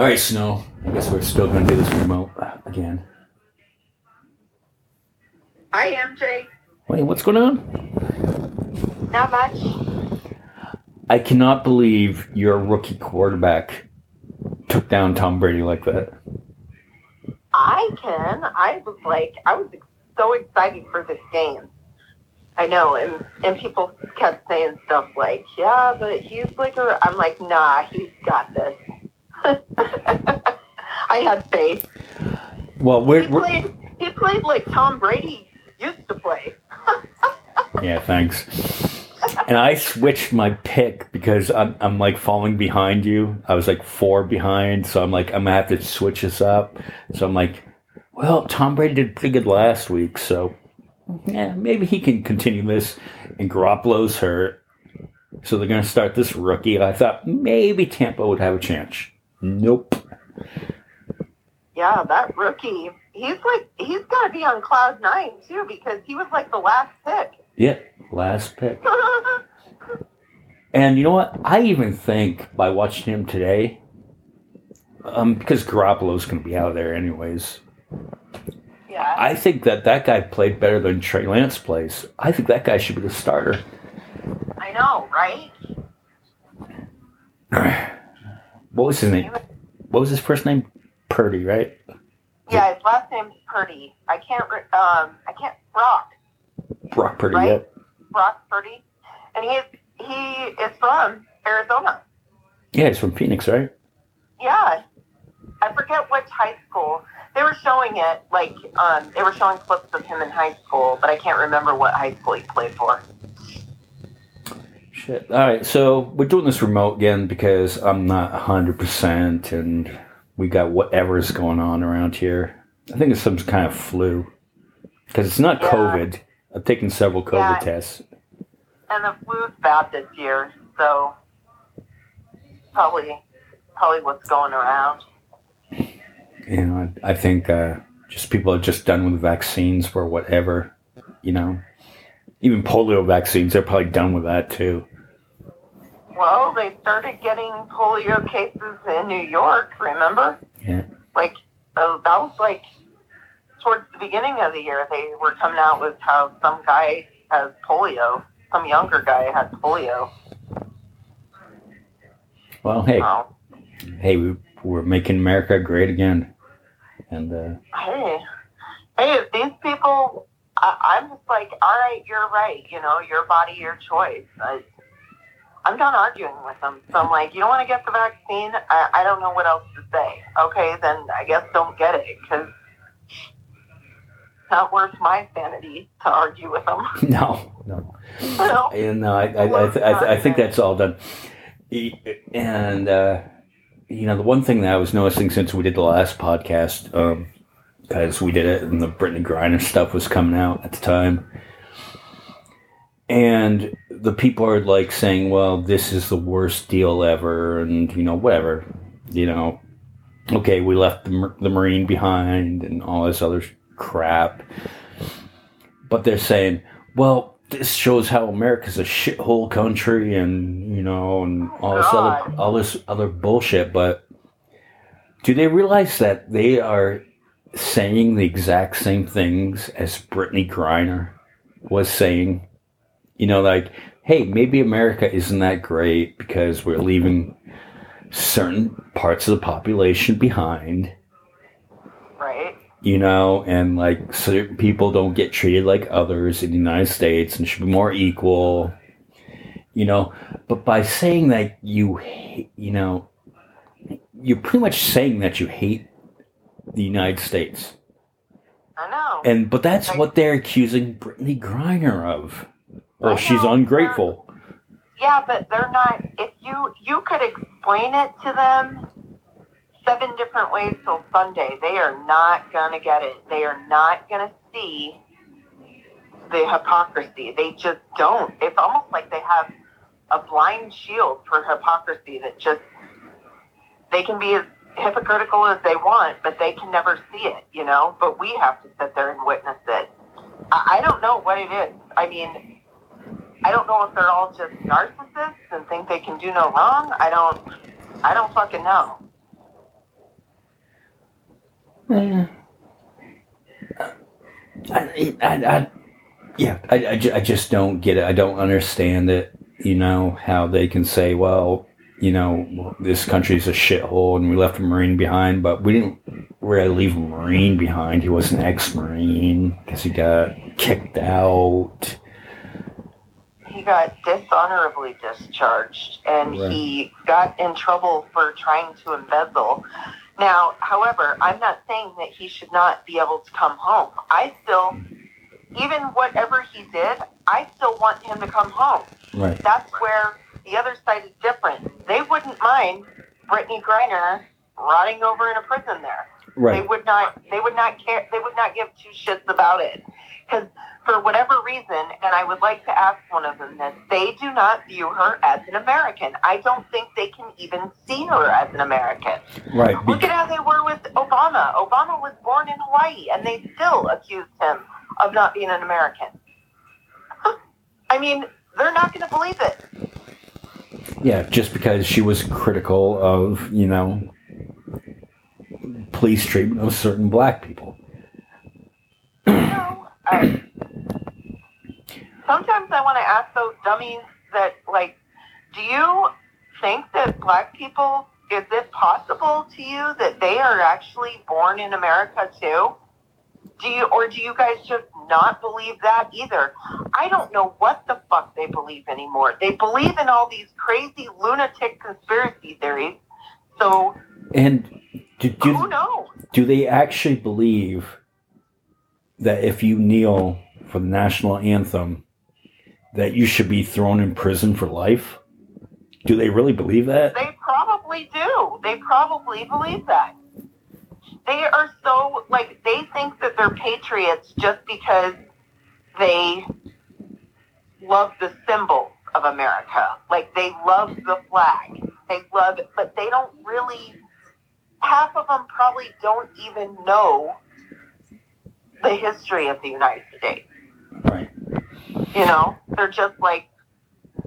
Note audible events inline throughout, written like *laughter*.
All right, Snow. I guess we're still going to do this remote again. Hi, MJ. Wait, what's going on? Not much. I cannot believe your rookie quarterback took down Tom Brady like that. I can. I was like, I was so excited for this game. I know, and and people kept saying stuff like, "Yeah, but he's like," a, I'm like, "Nah, he's got this." I had faith. Well, we're, He we're played. He played like Tom Brady used to play. *laughs* yeah, thanks. And I switched my pick because I'm, I'm like falling behind you. I was like four behind, so I'm like I'm gonna have to switch this up. So I'm like, well, Tom Brady did pretty good last week, so yeah, maybe he can continue this. And Garoppolo's hurt, so they're gonna start this rookie. I thought maybe Tampa would have a chance. Nope. Yeah, that rookie. He's like he's got to be on cloud nine too because he was like the last pick. Yeah, last pick. And you know what? I even think by watching him today, um, because Garoppolo's going to be out there anyways. yeah. I think that that guy played better than Trey Lance plays. I think that guy should be the starter. I know, right? *sighs* *sighs* What was his name? What was his first name? Purdy, right? Yeah, his last name's Purdy. I can't. Um, I can't. Brock. Brock Purdy. Right? Yeah. Brock Purdy, and he is he is from Arizona. Yeah, he's from Phoenix, right? Yeah, I forget which high school they were showing it. Like, um, they were showing clips of him in high school, but I can't remember what high school he played for. Shit. All right, so we're doing this remote again because I'm not 100% and we got whatever's going on around here. I think it's some kind of flu because it's not Yeah. COVID. I've taken several COVID Yeah. tests. And the flu's bad this year, so probably probably what's going around. You know, I, I think uh, just people are just done with vaccines for whatever, you know. Even polio vaccines, they're probably done with that too. Well, they started getting polio cases in New York. Remember? Yeah. like uh, that was like towards the beginning of the year they were coming out with how some guy has polio some younger guy has polio Well, hey, oh hey, we, we're making America great again. And uh, hey hey if these people I, i'm just like all right you're right you know your body your choice I, i'm done arguing with them so i'm like you don't want to get the vaccine I, I don't know what else to say okay then i guess don't get it because not worth my sanity to argue with them *laughs* no, no. know? And no, I, I, I, th- I, th- I think that's all done. And, uh, you know, the one thing that I was noticing since we did the last podcast, because we did it and the Brittney Griner stuff was coming out at the time, and the people are like saying, well, this is the worst deal ever, and, you know, whatever, you know, okay, we left the, the Marine behind and all this other crap. But they're saying, well, this shows how America's a shithole country, and you know, and all this other all this other bullshit. But do they realize that they are saying the exact same things as Brittney Griner was saying? You know, like, hey, maybe America isn't that great because we're leaving certain parts of the population behind right you know, and like certain people don't get treated like others in the United States and should be more equal, you know. But by saying that you, hate, you know, you're pretty much saying that you hate the United States, I know. and but that's what they're accusing Brittney Griner of. Well, I she's know, ungrateful. yeah, but they're not. If you you could explain it to them seven different ways till Sunday, they are not gonna get it. They are not gonna see the hypocrisy. They just don't. It's almost like they have a blind shield for hypocrisy that just they can be as hypocritical as they want, but they can never see it, you know. But we have to sit there and witness it. I, I don't know what it is. I mean, I don't know if they're all just narcissists and think they can do no wrong. I don't. I don't fucking know. Eh. I, I, I, yeah, I, I, I just don't get it. I don't understand it. You know how they can say, well, you know, this country's a shithole and we left a Marine behind, but we didn't really leave a Marine behind. He was an ex-Marine because he got kicked out. He got dishonorably discharged and Right. he got in trouble for trying to embezzle. Now, however, I'm not saying that he should not be able to come home. I still, even whatever he did, I still want him to come home. Right. That's where the other side is different. They wouldn't mind Brittney Griner rotting over in a prison there. They would not. They would not care. They would not give two shits about it, because for whatever reason, and I would like to ask one of them this: they do not view her as an American. I don't think they can even see her as an American. Right. Look at how they were with Obama. Obama was born in Hawaii, and they still accused him of not being an American. I mean, they're not going to believe it. Yeah, just because she was critical of, you know, police treatment of certain black people. know, I, um, sometimes I want to ask those dummies that, like, do you think that black people, is it possible to you that they are actually born in America too? Do you, or do you guys just not believe that either? I don't know what the fuck they believe anymore. They believe in all these crazy lunatic conspiracy theories. So And do, who do, oh, knows? do they actually believe that if you kneel for the national anthem, that you should be thrown in prison for life? Do they really believe that? They probably do. They probably believe that. They are so like they think that they're patriots just because they love the symbol of America. Like they love the flag. They love it, but they don't really half of them probably don't even know the history of the United States. Right. You know, they're just like,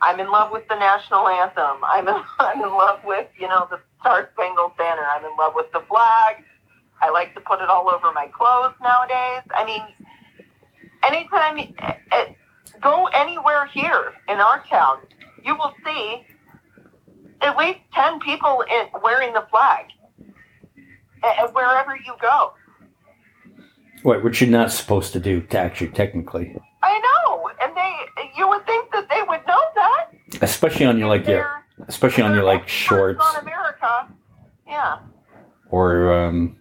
I'm in love with the national anthem. I'm in, *laughs* I'm in love with, you know, the Star Spangled Banner. I'm in love with the flag. I like to put it all over my clothes nowadays. I mean, anytime, eh, eh, go anywhere here in our town, you will see at least 10 people in, wearing the flag wherever you go. Wait, which you're not supposed to do, actually, technically. I know, and they, you would think that they would know that. Especially on your, like, your, especially on your, like, shorts. on America. Yeah. or um,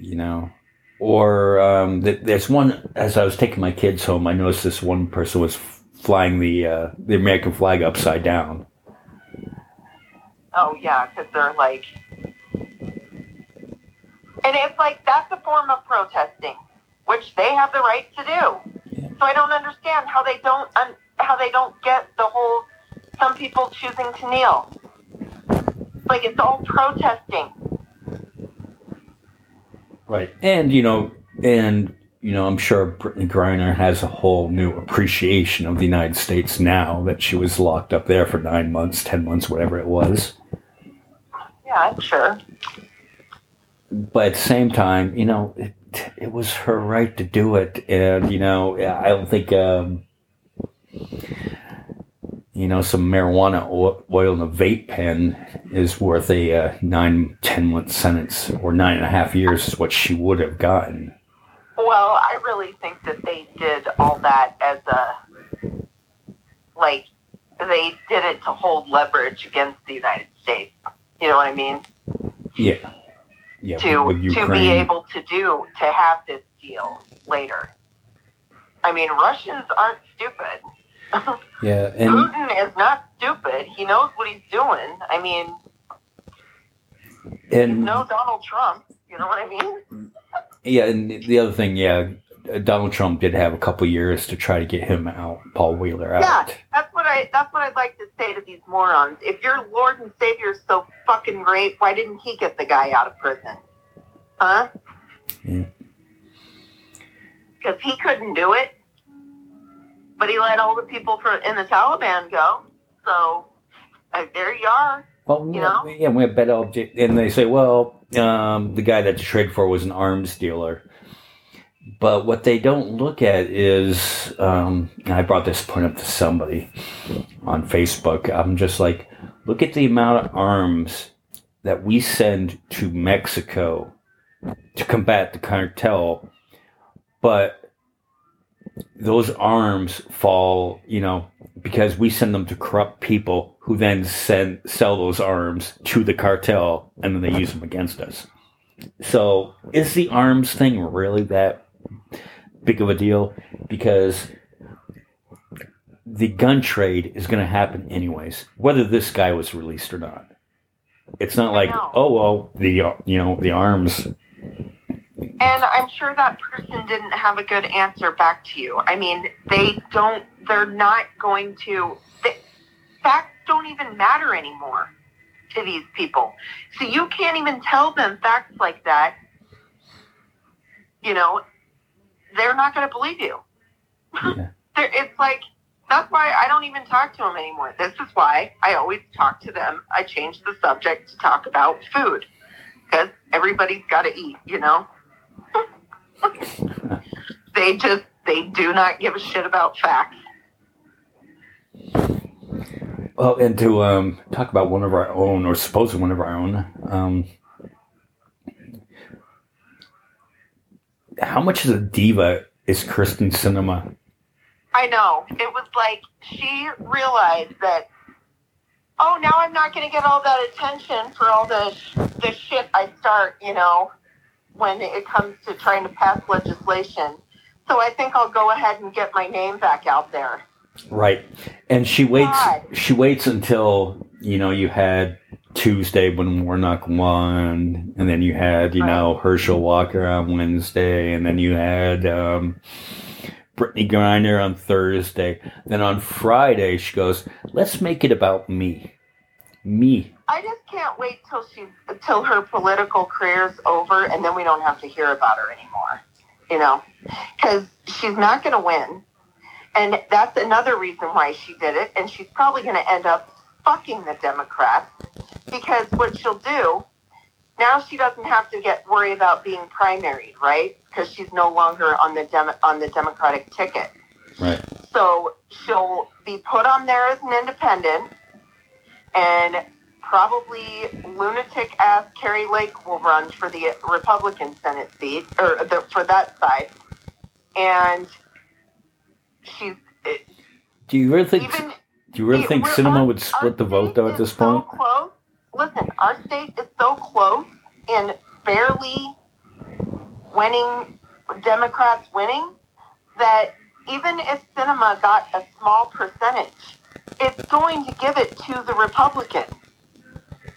you know, or um, th- there's one. As I was taking my kids home, I noticed this one person was flying the uh, the American flag upside down. Oh yeah, because they're like, and it's like that's a form of protesting, which they have the right to do. Yeah. So I don't understand how they don't un- how they don't get the whole. Some people choosing to kneel. Like it's all protesting. Right, and you know, and you know, I'm sure Brittney Griner has a whole new appreciation of the United States now that she was locked up there for nine months, ten months, whatever it was. Yeah, I'm sure. But at the same time, you know, it, it was her right to do it, and you know, I don't think, um, you know, some marijuana oil in a vape pen is worth a uh, nine, ten month sentence, or nine and a half years is what she would have gotten. Well, I really think that they did all that as a like they did it to hold leverage against the United States. You know what I mean? Yeah, yeah, To to be able to do to have this deal later. I mean, Russians aren't stupid. *laughs* yeah, and Putin is not stupid. He knows what he's doing. I mean, and no Donald Trump. You know what I mean? Yeah, and the other thing, yeah, Donald Trump did have a couple years to try to get him out, Paul Wheeler out. Yeah, that's what I that's what I'd like to say to these morons. If your Lord and Savior is so fucking great, why didn't he get the guy out of prison? Huh? Yeah. Because he couldn't do it, but he let all the people for in the Taliban go. So uh, there you are. Well, You know? yeah, we have better object, and they say, well, um, the guy that you traded for was an arms dealer. But what they don't look at is, um, I brought this point up to somebody on Facebook. I'm just like, look at the amount of arms that we send to Mexico to combat the cartel, but those arms fall, you know, because we send them to corrupt people who then send sell those arms to the cartel and then they use them against us. So is the arms thing really that big of a deal? Because the gun trade is going to happen anyways, whether this guy was released or not. It's not like, oh well, the uh, you know the arms. And I'm sure that person didn't have a good answer back to you. I mean, they don't, they're not going to, they, facts don't even matter anymore to these people. So you can't even tell them facts like that. You know, they're not going to believe you. Yeah. *laughs* It's like, that's why I don't even talk to them anymore. This is why I always talk to them. I change the subject to talk about food because everybody's got to eat, you know? *laughs* they just, they do not give a shit about facts. Well, and to um, talk about one of our own, or supposed one of our own, um, how much of a diva is Kyrsten Sinema? I know. It was like she realized that, oh, now I'm not going to get all that attention for all the, the shit I start, you know, when it comes to trying to pass legislation. So I think I'll go ahead and get my name back out there. Right, and she waits. God. She waits until you know you had Tuesday when Warnock won, and then you had you know Herschel Walker on Wednesday, and then you had um, Brittney Griner on Thursday. Then on Friday she goes, "Let's make it about me, me." I just can't wait till she's till her political career's over, and then we don't have to hear about her anymore. You know, because she's not going to win, and that's another reason why she did it. And she's probably going to end up fucking the Democrats because what she'll do now she doesn't have to get worry about being primaried, right? Because she's no longer on the Dem- on the Democratic ticket. Right. So she'll be put on there as an independent, and probably lunatic ass Kari Lake will run for the Republican Senate seat or the, for that side, and she's Do you really think? even. do you really think Sinema would split the vote though at this point? Listen, our state is so close and barely winning, Democrats winning, that even if Sinema got a small percentage, it's going to give it to the Republicans.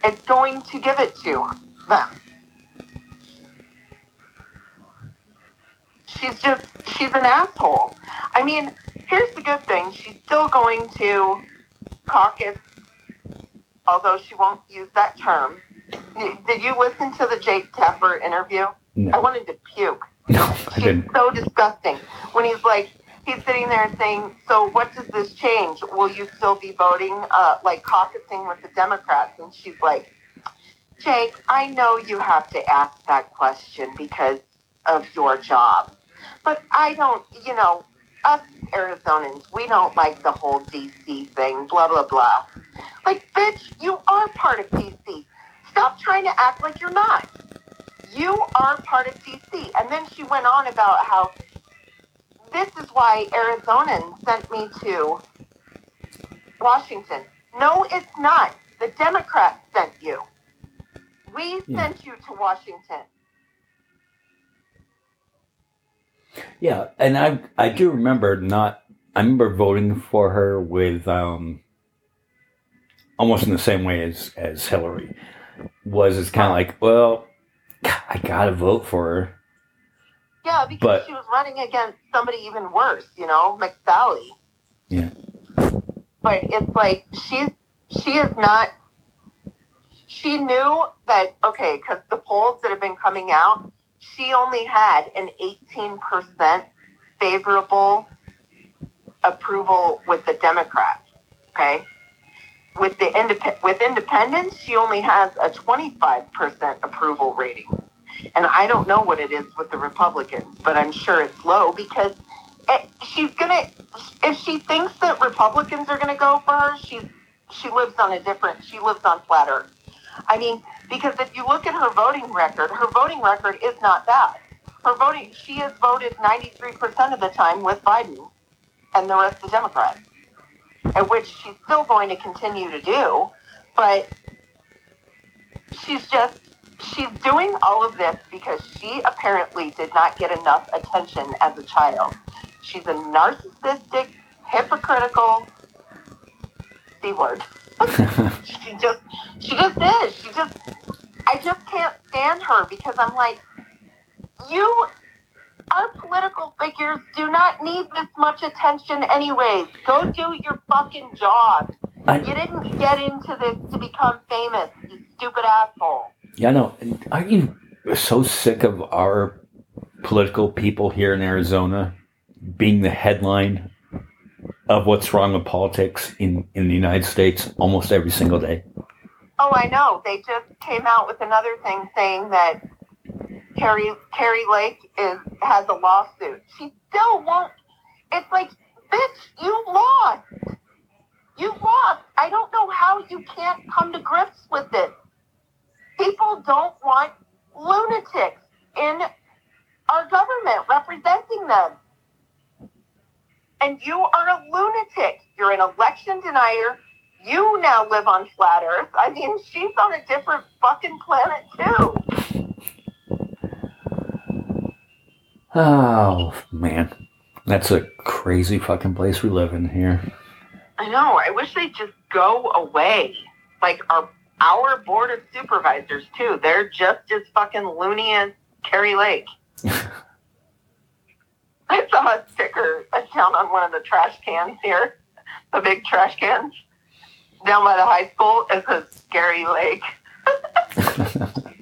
It's going to give it to them. She's just, she's an asshole. I mean, here's the good thing. She's still going to caucus, although she won't use that term. Did you listen to the Jake Tapper interview? I wanted to puke. no, I He's didn't. so disgusting. When he's like, he's sitting there saying, "So what does this change? Will you still be voting, uh, like caucusing with the Democrats?" And she's like, "Jake, I know you have to ask that question because of your job, but I don't. You know, us Arizonans, we don't like the whole DC thing. Blah blah blah. Like, bitch, you are part of DC. Stop trying to act like you're not." you are part of DC. And then she went on about how this is why Arizonans sent me to Washington. No, it's not. The Democrats sent you. We Yeah. sent you to Washington. Yeah, and I I do remember not. I remember voting for her with um, almost in the same way as as Hillary was. It's kind of like, well, I gotta vote for her. Yeah, because But- she was running against somebody even worse, you know, McSally. Yeah. But it's like she's she is not. She knew that okay, because the polls that have been coming out, she only had an eighteen percent favorable approval with the Democrats. Okay, with the indep- with independents, she only has a 25% approval rating. And I don't know what it is with the Republicans, but I'm sure it's low because it, she's gonna. If she thinks that Republicans are gonna go for her, she's she lives on a different. She lives on flat Earth. I mean, because if you look at her voting record, her voting record is not bad. Her voting, she has voted 93% of the time with Biden and the rest of the Democrats, and which she's still going to continue to do. But she's just she's doing all of this because she apparently did not get enough attention as a child. She's a narcissistic, hypocritical C word. *laughs* she just she just is. She just I just can't stand her because I'm like, you our political figures do not need this much attention anyways. Go do your fucking job. I- you didn't get into this to become famous, you stupid asshole. Yeah, no. Aren't you so sick of our political people here in Arizona being the headline of what's wrong with politics in, in the United States almost every single day? Oh, I know. They just came out with another thing saying that Kari Kari Lake is has a lawsuit. She still won't. It's like, bitch, you lost. You lost. I don't know how you can't come to grips with it. People don't want lunatics in our government representing them. And you are a lunatic. You're an election denier. You now live on flat Earth. I mean, she's on a different fucking planet too. Oh, man. That's a crazy fucking place we live in here. I know. I wish they'd just go away. Like our our board of supervisors too. They're just as fucking loony as Kari Lake. *laughs* I saw a sticker down on one of the trash cans here, the big trash cans down by the high school. It a scary Lake. *laughs*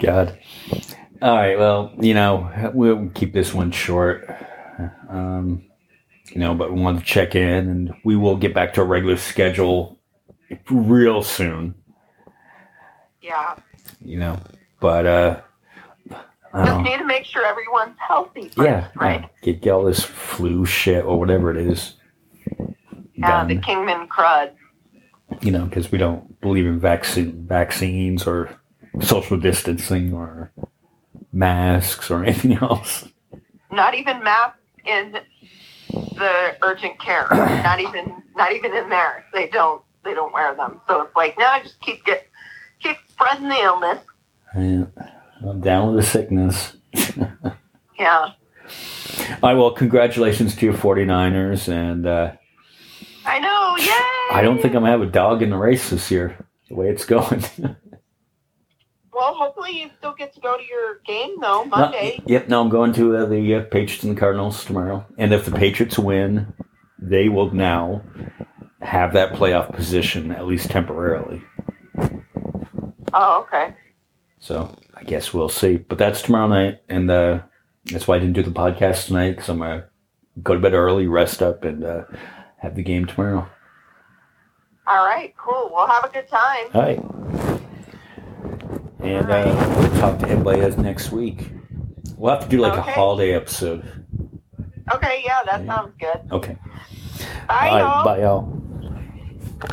God. All right. Well, you know, we'll keep this one short. Um, you know, but we wanted to check in, and we will get back to a regular schedule real soon. Yeah. You know, but uh, I Just need to make sure everyone's healthy first, Yeah, right? yeah. Get, get all this flu shit or whatever it is Yeah, the. Kingman crud. You know, because we don't believe in vaccine vaccines or social distancing or masks or *laughs* anything else. Not even masks in the urgent care. *clears throat* not even not even in there. They don't they don't wear them. So it's like, no, I just keep get keep spreading the illness. Yeah. I'm down with the sickness. *laughs* Yeah. All right, well, congratulations to your 49ers. And uh, I know, yay! I don't think I'm to have a dog in the race this year, the way it's going. *laughs* Well, hopefully you still get to go to your game though, No, Monday. yep, no, I'm going to uh, the uh, Patriots and the Cardinals tomorrow. And if the Patriots win, they will now have that playoff position, at least temporarily. Oh, okay. So I guess we'll see. But that's tomorrow night. And uh, that's why I didn't do the podcast tonight, because I'm going to go to bed early, rest up, and uh, have the game tomorrow. All right, cool. Well have a good time. All right. And uh, we'll talk to everybody else next week. We'll have to do like a holiday episode. Okay, yeah, that sounds good. Okay. Bye, All right. y'all. Bye, y'all.